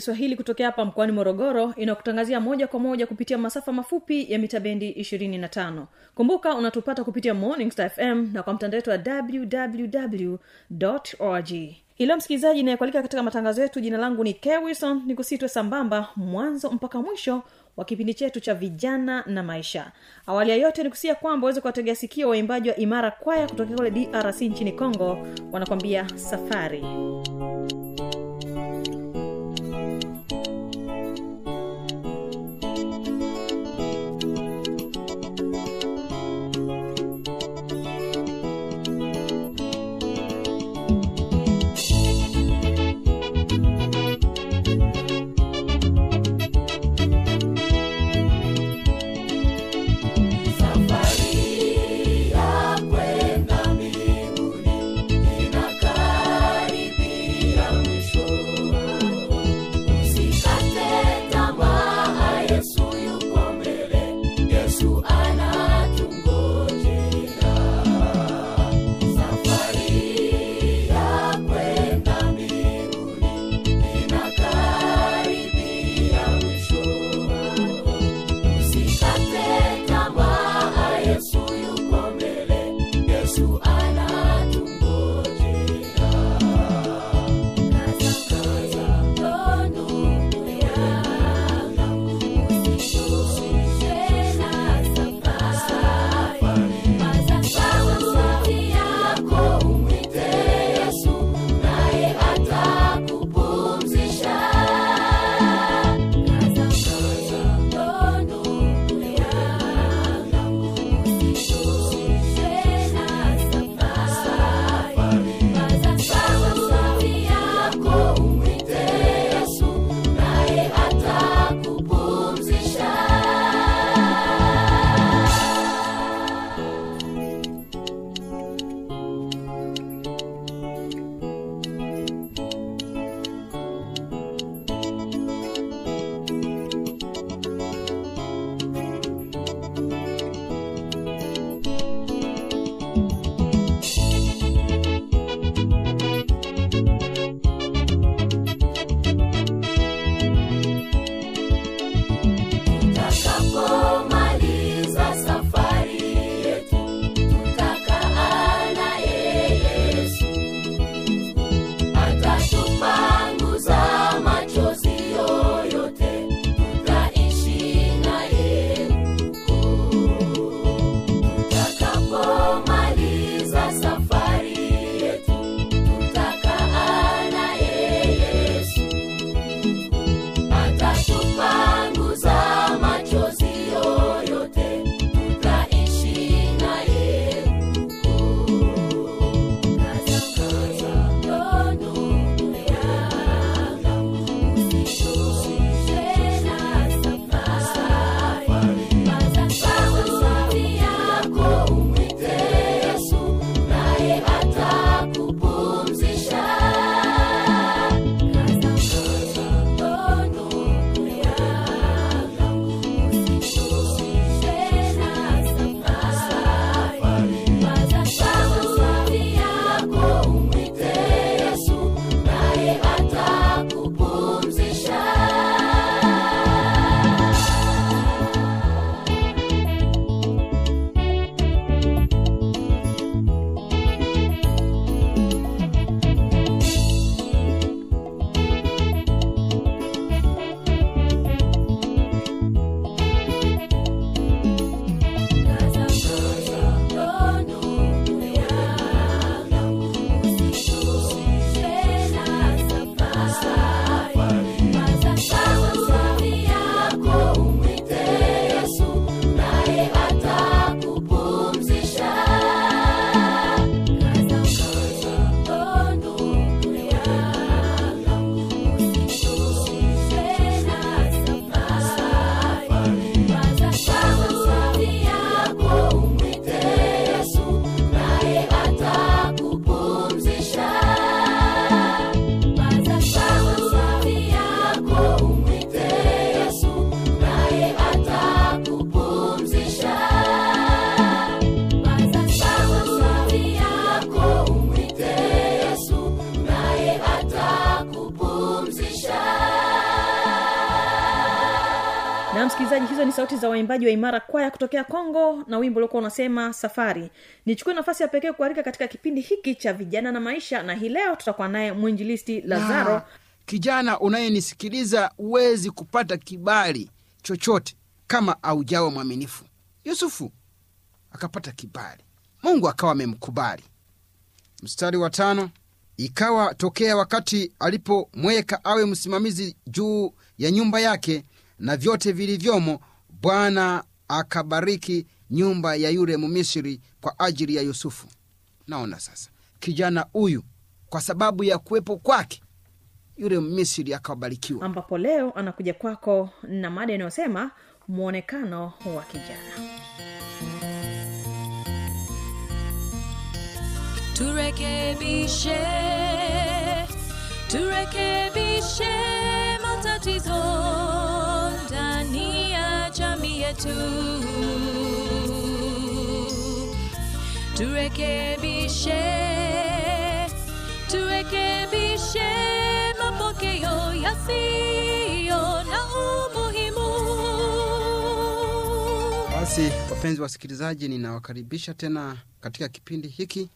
kiswahili kutokea hapa mkoani morogoro inakutangazia moja kwa moja kupitia masafa mafupi ya mita bendi 25 kumbuka unatupata kupitia morning star fm na kwa mtandao wetu wa www org. Ilo msikilizaji inayekualika katika matangazo yetu jina langu ni kewison ni kusitwe sambamba mwanzo mpaka mwisho wa kipindi chetu cha vijana na maisha. Awali ya yote ni kusia kwamba uweze kuwategea sikio waimbaji wa imara kwaya kutokea kule drc nchini congo wanakwambia Safari hizo ni sauti za waimbaji wa imara kwaya kutokea kongo na wimbo uliokuwa unasema safari. Nichukue nafasi ya pekee kuarika katika kipindi hiki cha vijana na maisha na hii leo tutakuwa naye mwinjilisti lazaro. Na, kijana unayenisikiliza huwezi kupata kibali chochote kama aujawa mwaminifu. Yusufu akapata kibali. Mungu akawa amemkubali. Mstari wa tano ikawa tokea wakati alipomweka awe msimamizi juu ya nyumba yake na vyote vilivyomo bwana akabariki nyumba ya yule mumisiri kwa ajili ya yusufu. Naona sasa kijana huyu kwa sababu ya kuwepo kwake yule Mmisri akabarikiwa. Ambapo leo anakuja kwako na mada inayosema mwonekano wa kijana. Turekebishe turekebishe matatizo ndani ya jamii yetu. Turekebishe turekebishe mapokeo yasiyo na umuhimu. Basi wapenzi wasikilizaji ninawakaribisha tena katika kipindi hiki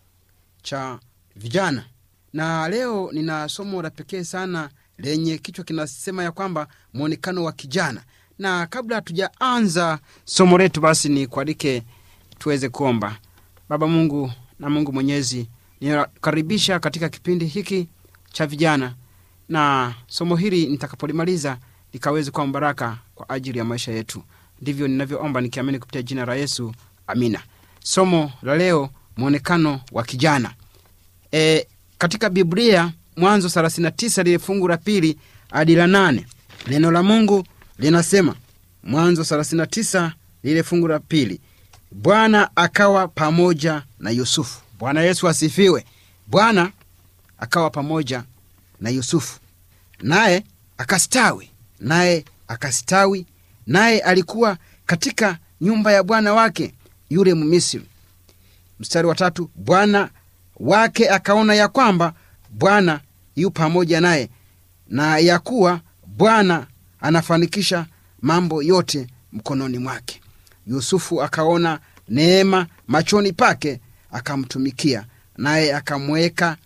cha vijana. Na leo nina somo la pekee sana lenye kichwa kinasema ya kwamba mwonekano wa kijana. Na kabla hatujaanza somo letu basi ni kualike tuweze kuomba. Baba mungu na mungu mwenyezi ninakaribisha katika kipindi hiki cha vijana. Na somo hili nitakapolimaliza likaweze kuwa mbaraka kwa ajili ya maisha yetu. Ndivyo ninavyoomba nikiamini kupitia jina la yesu. Amina. Somo la leo mwonekano wa kijana. E, katika biblia mwanzo 39 lile fungu la pili hadi la nane. Neno la mungu linasema mwanzo 39 lile fungu la pili. Bwana akawa pamoja na yusufu. Bwana yesu asifiwe. Bwana akawa pamoja na yusufu. Naye akastawi. Naye akastawi. Naye alikuwa katika nyumba ya bwana wake yule mmisri. Mstari wa tatu bwana wake akaona ya kwamba bwana yu pamoja naye na ya kuwa bwana anafanikisha mambo yote mkononi mwake. Yusufu akaona neema machoni pake akamtumikia naye akamweka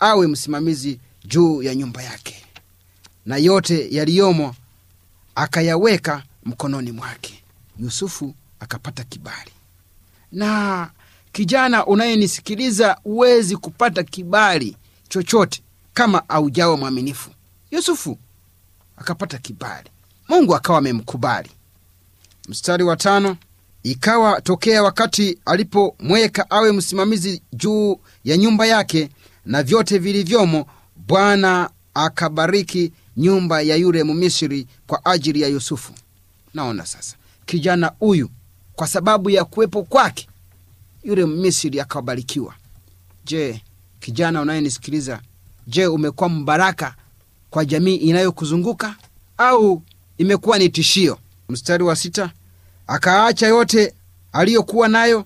awe msimamizi juu ya nyumba yake. Na yote yaliyomo akayaweka mkononi mwake. Yusufu akapata kibali. Na kijana unayenisikiliza huwezi kupata kibali chochote kama aujawa mwaminifu. Yusufu akapata kibali. Mungu akawa amemkubali. Mstari wa tano ikawa tokea wakati alipomweka awe msimamizi juu ya nyumba yake na vyote vilivyomo bwana akabariki nyumba ya yule mumisri kwa ajili ya yusufu. Naona sasa kijana huyu kwa sababu ya kuwepo kwake yule Mmisri akabarikiwa. Je kijana unayenisikiliza je umekuwa mbaraka kwa jamii inayokuzunguka au imekuwa ni tishio? Mstari wa sita. Akaacha yote aliyokuwa nayo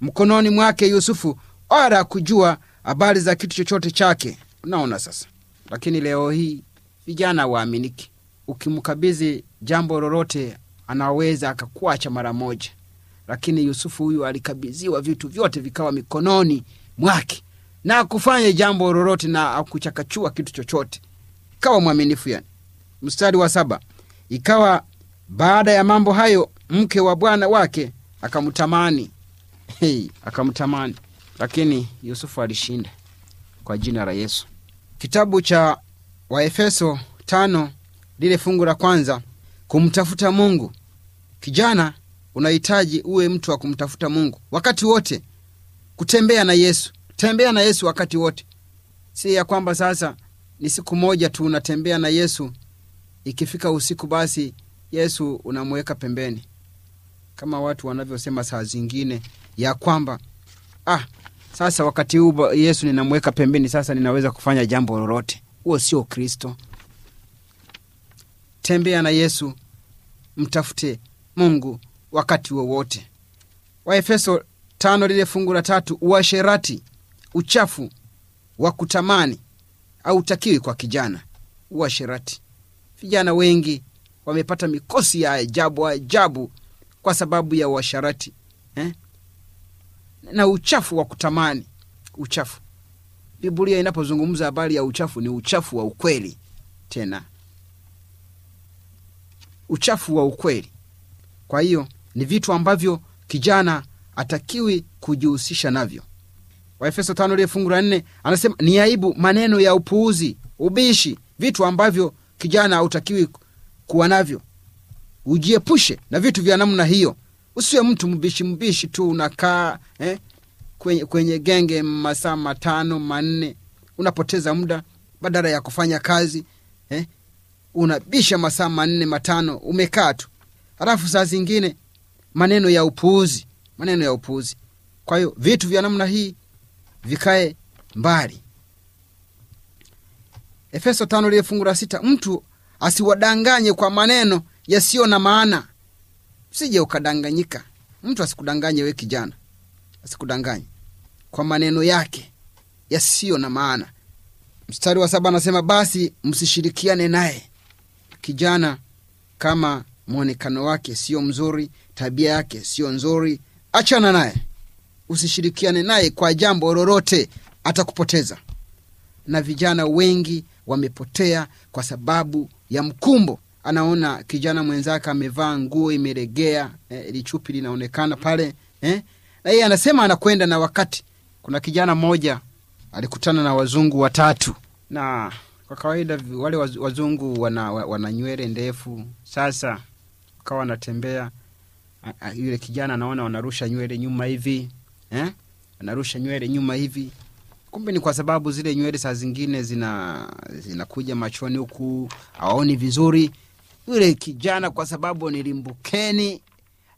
mkononi mwake yusufu wala kujua habari za kitu chochote chake. Unaona sasa. Lakini leo hii vijana waaminiki. Ukimkabidhi jambo lolote anaweza akakuacha mara moja. Lakini yusufu huyu alikabidhiwa vitu vyote vikawa mikononi mwake na akufanye jambo lolote na akuchakachua kitu chochote. Ikawa mwaminifu yani. Mstari wa saba. Ikawa baada ya mambo hayo mke wa bwana wake akamtamani. Hey, akamtamani. Lakini yusufu alishinda kwa jina la yesu. Kitabu cha waefeso tano lile fungu la kwanza. Kumtafuta mungu. Kijana unahitaji uwe mtu wa kumtafuta mungu. Wakati wote kutembea na yesu tembea na yesu wakati wote. Si ya kwamba sasa ni siku moja tu unatembea na yesu. Ikifika usiku basi yesu unamweka pembeni. Kama watu wanavyosema saa zingine ya kwamba ah sasa wakati huu yesu ninamweka pembeni sasa ninaweza kufanya jambo lolote. Huo sio kristo. Tembea na yesu mtafute mungu wakati wowote. Waefeso tano lile fungu la tatu uasherati uchafu wa kutamani hautakiwi kwa kijana uasherati vijana wengi wamepata mikosi ya ajabu ajabu kwa sababu ya uasharati eh? na uchafu wa kutamani uchafu. Biblia inapozungumza habari ya uchafu ni uchafu wa ukweli tena. Uchafu wa ukweli. Kwa hiyo ni vitu ambavyo kijana atakiwi kujihusisha navyo waefeso tano lile fungu la nne anasema ni aibu maneno ya upuuzi ubishi vitu ambavyo kijana hautakiwi kuwa navyo. Ujiepushe na vitu vya namna hiyo. Usiwe mtu mbishi mbishi tu unakaa eh, kwenye, kwenye genge masaa matano manne. Unapoteza muda badala ya kufanya kazi eh, unabisha masaa manne matano umekaa tu. Halafu saa zingine maneno ya upuuzi maneno ya upuuzi. Kwa hiyo vitu vya namna hii vikae mbali. Efeso tano lile fungu la sita mtu asiwadanganye kwa maneno yasiyo na maana. Sije ukadanganyika. Mtu asikudanganye we kijana. Asikudanganye kwa maneno yake yasiyo na maana. Mstari wa saba anasema basi msishirikiane naye kijana kama mwonekano wake sio mzuri tabia yake sio nzuri achana naye usishirikiane naye kwa jambo lolote atakupoteza. Na vijana wengi wamepotea kwa sababu ya mkumbo. Anaona kijana mwenzake amevaa nguo imelegea eh, lichupi linaonekana pale eh? na yeye anasema anakwenda na wakati. Kuna kijana mmoja alikutana na wazungu watatu. Na kwa kawaida wale wazungu wana, wana nywele ndefu. Sasa akawa anatembea a- a- yule kijana anaona wanarusha nywele nyuma hivi eh? anarusha nywele nyuma hivi. Kumbe ni kwa sababu zile nywele saa zingine zina zinakuja machoni huku awaoni vizuri. Yule kijana kwa sababu ni limbukeni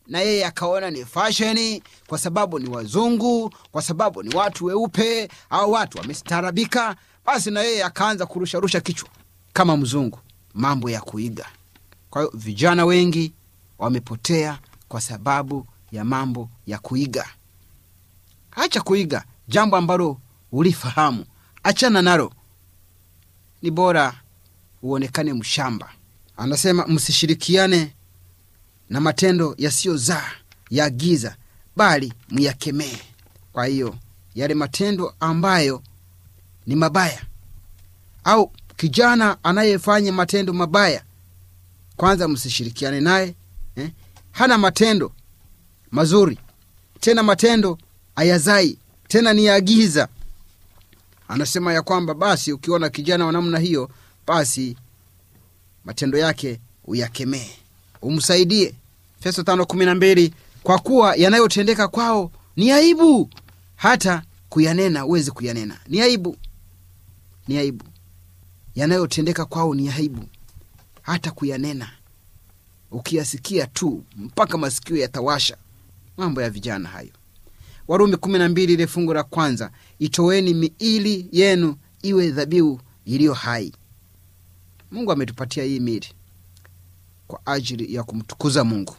na yeye akaona ni fasheni kwa sababu ni wazungu kwa sababu ni watu weupe au watu wamestarabika, basi na yeye akaanza kurusharusha kichwa kama mzungu mambo ya kuiga. Kwa hiyo vijana wengi wamepotea kwa sababu ya mambo ya kuiga acha kuiga jambo ambalo ulifahamu. Achana nalo. Ni bora uonekane mshamba. Anasema msishirikiane na matendo yasiyozaa ya giza bali myakemee kwa hiyo yale matendo ambayo ni mabaya au kijana anayefanya matendo mabaya kwanza msishirikiane naye eh? hana matendo mazuri. Tena matendo ayazai tena ni ya anasema ya kwamba basi ukiona kijana wa namna hiyo basi matendo yake uyakemee. Umsaidie. Feso tano kumi na mbili kwa kuwa yanayotendeka kwao ni aibu. Hata kuyanena uwezi kuyanena. Ni aibu. Ni aibu. Yanayotendeka kwao ni aibu. Hata kuyanena. Ukiyasikia tu mpaka masikio yatawasha. Mambo ya vijana hayo warumi kumi na mbili ile fungu la kwanza itoweni miili yenu iwe dhabihu iliyo hai. Mungu ametupatia hii miili kwa ajili ya kumtukuza mungu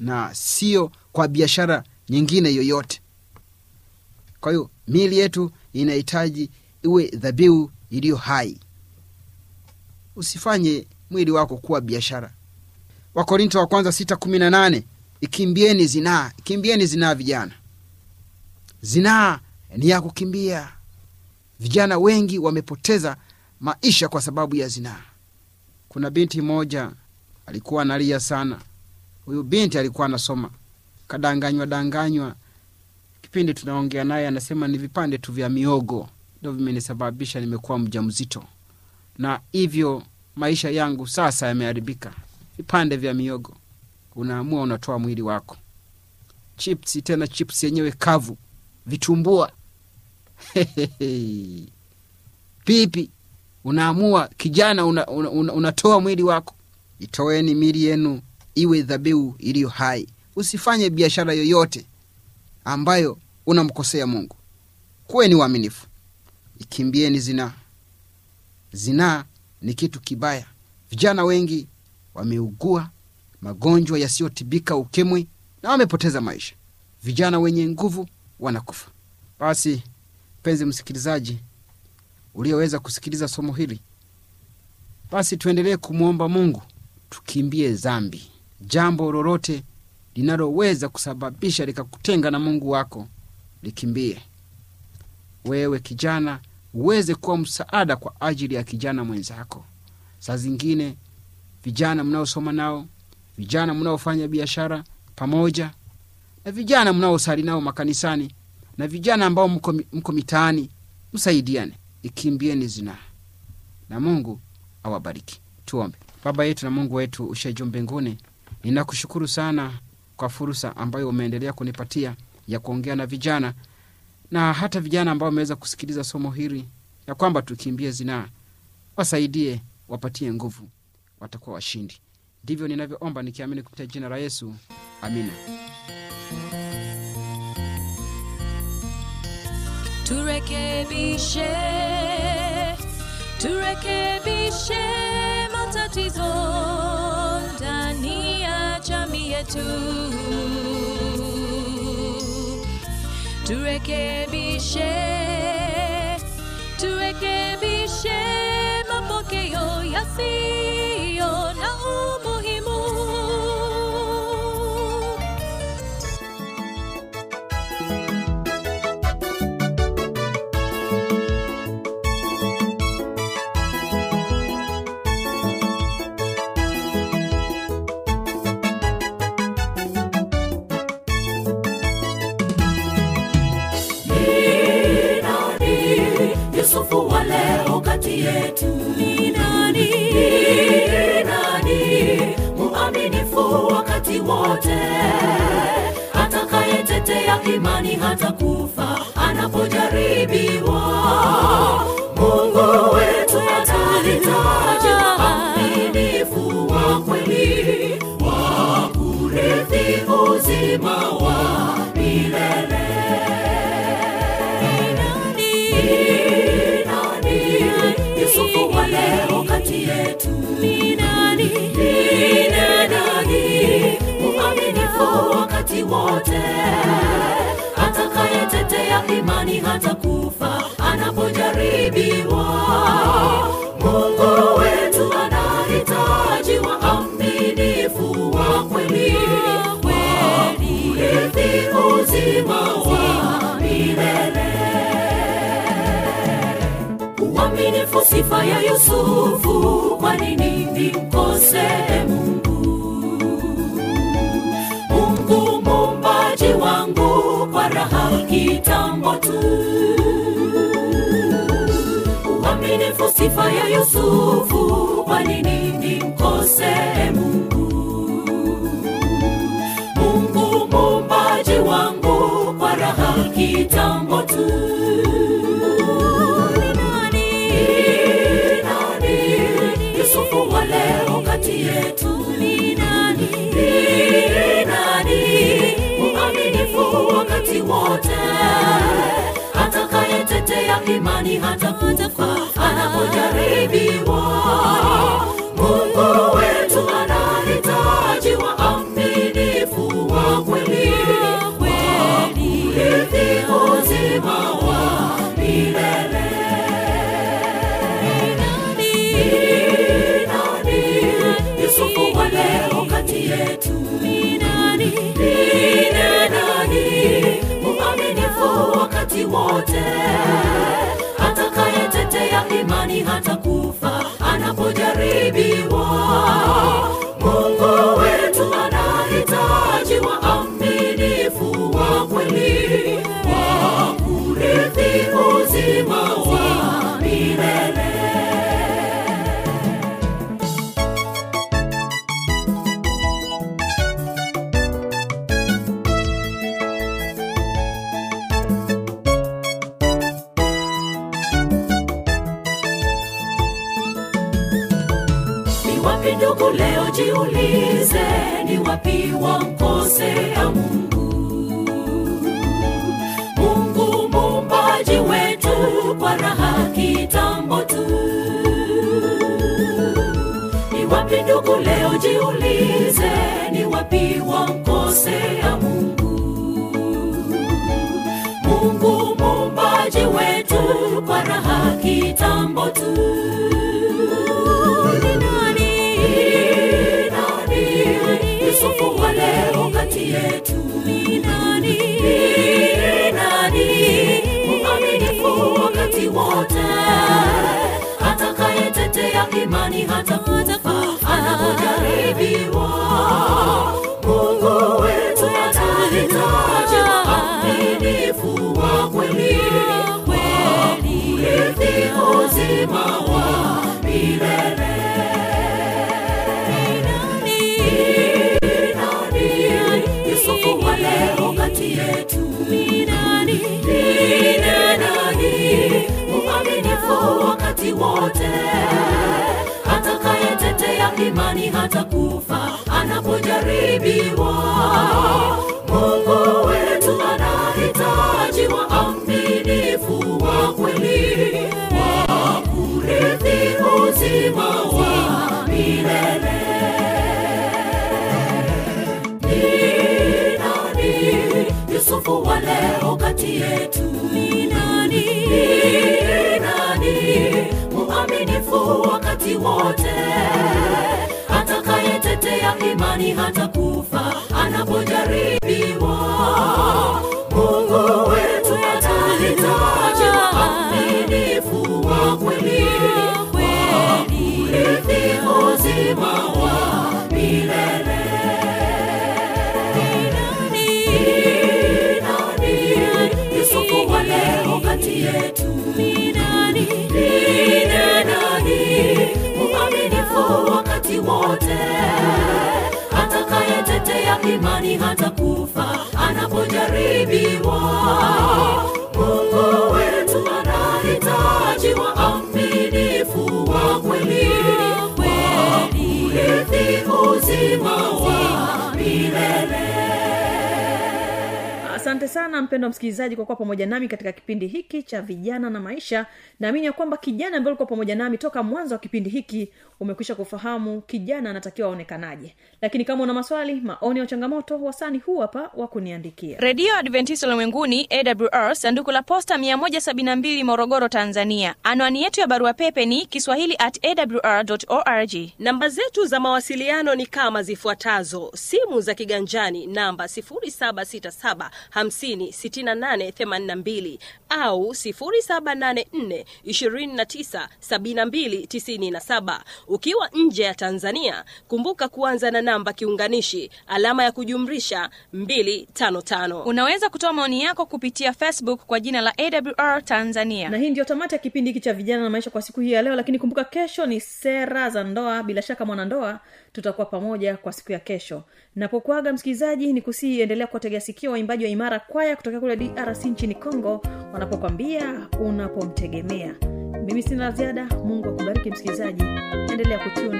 na sio kwa biashara nyingine yoyote. Kwa hiyo miili yetu inahitaji iwe dhabihu iliyo hai. Usifanye mwili wako kuwa biashara. Wakorinto wa kwanza sita kumi na nane ikimbieni zinaa ikimbieni zinaa vijana zinaa ni ya kukimbia. Vijana wengi wamepoteza maisha kwa sababu ya zinaa. Kuna binti moja alikuwa analia sana. Huyu binti alikuwa anasoma. Kadanganywa danganywa. Kipindi tunaongea naye anasema ni vipande tu vya miogo. Ndo vimenisababisha nimekuwa mja mzito na hivyo maisha yangu sasa yameharibika. Vipande vya miogo. Unaamua unatoa mwili wako. Chipsi, tena chipsi yenyewe kavu vitumbua. Vipi? unaamua kijana unatoa una, una, unatoa mwili wako. Itoeni mili yenu iwe dhabihu iliyo hai. Usifanye biashara yoyote ambayo unamkosea mungu. Kuwe ni uaminifu ikimbieni zinaa zinaa ni kitu kibaya. Vijana wengi wameugua magonjwa yasiyotibika ukimwi na wamepoteza maisha. Vijana wenye nguvu wanakufa basi mpenzi msikilizaji ulioweza kusikiliza somo hili basi tuendelee kumwomba mungu tukimbie dhambi. Jambo lolote linaloweza kusababisha likakutenga na Mungu wako likimbie. Wewe kijana, uweze kuwa msaada kwa ajili ya kijana mwenzako. Saa zingine vijana mnaosoma nao, vijana mnaofanya biashara pamoja, na vijana mnaosali nao makanisani, na vijana ambao mko, mko mitaani, msaidiane, ikimbieni zinaa na Mungu awabariki. Tuombe. Baba yetu na Mungu wetu juu mbinguni, ninakushukuru sana kwa fursa ambayo umeendelea kunipatia ya kuongea na vijana na hata vijana ambao wameweza kusikiliza somo hili, ya kwamba tukimbie zinaa. Wasaidie, wapatie nguvu, watakuwa washindi. Ndivyo ninavyoomba nikiamini kupitia jina la Yesu, amina. turekebishe turekebishe matatizo ndani ya jamii yetu turekebishe turekebishe mapokeo yasiyo wakati wote, atakayetetea imani hata wakati wote, atakayetetea imani hata kufa anapojaribiwa? Mungu wetu anahitaji waaminifu wa kweli wa kurithi uzima wa milele. Uaminifu sifa ya Yusufu, kwa nini nimkose muumbaji wangu, kwa raha kitambo tu. Uaminifu sifa ya Yusufu, kwa nini nimkose Mungu? Mungu muumbaji wangu, kwa raha kitambo tu. Ni nani Yusufu wa leo kati yetu? Wakati wote, atakayetetea imani hata wakati wote, atakayetetea imani hata kufa anapojaribiwa? Mungu wetu anahitaji waaminifu wa kweli wa kurithi uzima wa milele. Leo jiulize, ni wapi wamkosea Mungu? Mungu muumbaji wetu, kwa raha kitambo wakati wote. Atakayetetea imani hata kufa anapojaribiwa. Mungu wetu anahitaji waaminifu wa kweli wa kurithi uzima wa milele. Yusufu wa leo kati yetu ni nani muaminifu wakati wote. Atakayetetea imani hata kufa anapojaribiwa mungu wetu atahitaji waaminifu wa kweli. Wa kurithi uzima wa milele. Yusufu yetu imani hata kufa anapojaribiwa mungu wetu anahitaji waaminifu wa kweli. Wa kurithi uzima wa milele. Asante sana mpendo msikilizaji kwa kuwa pamoja nami katika kipindi hiki cha vijana na maisha. Naamini ya kwamba kijana ambaye ulikuwa pamoja nami toka mwanzo wa kipindi hiki umekwisha kufahamu kijana anatakiwa aonekanaje. Lakini kama una maswali maoni ya changamoto wasani huu hapa wa kuniandikia. Redio adventist ulimwenguni awr sanduku la posta 172 morogoro tanzania. Anwani yetu ya barua pepe ni kiswahili at awr org. Namba zetu za mawasiliano ni kama zifuatazo. Simu za kiganjani namba 767 56882 au 784 297297 ukiwa nje ya tanzania kumbuka kuanza na namba kiunganishi alama ya kujumrisha 255 unaweza kutoa maoni yako kupitia facebook kwa jina la awr tanzania. Na hii ndio tamati ya kipindi hiki cha vijana na maisha kwa siku hii ya leo lakini kumbuka kesho ni sera za ndoa. Bila shaka mwanandoa tutakuwa pamoja kwa siku ya kesho. Napokuaga msikilizaji ni kusii endelea kuwategea sikio waimbaji wa imara kwaya kutokea kule drc nchini congo wanapokwambia unapomtegemea. Mimi sina ziada mungu akubariki msikilizaji. Endelea kutuni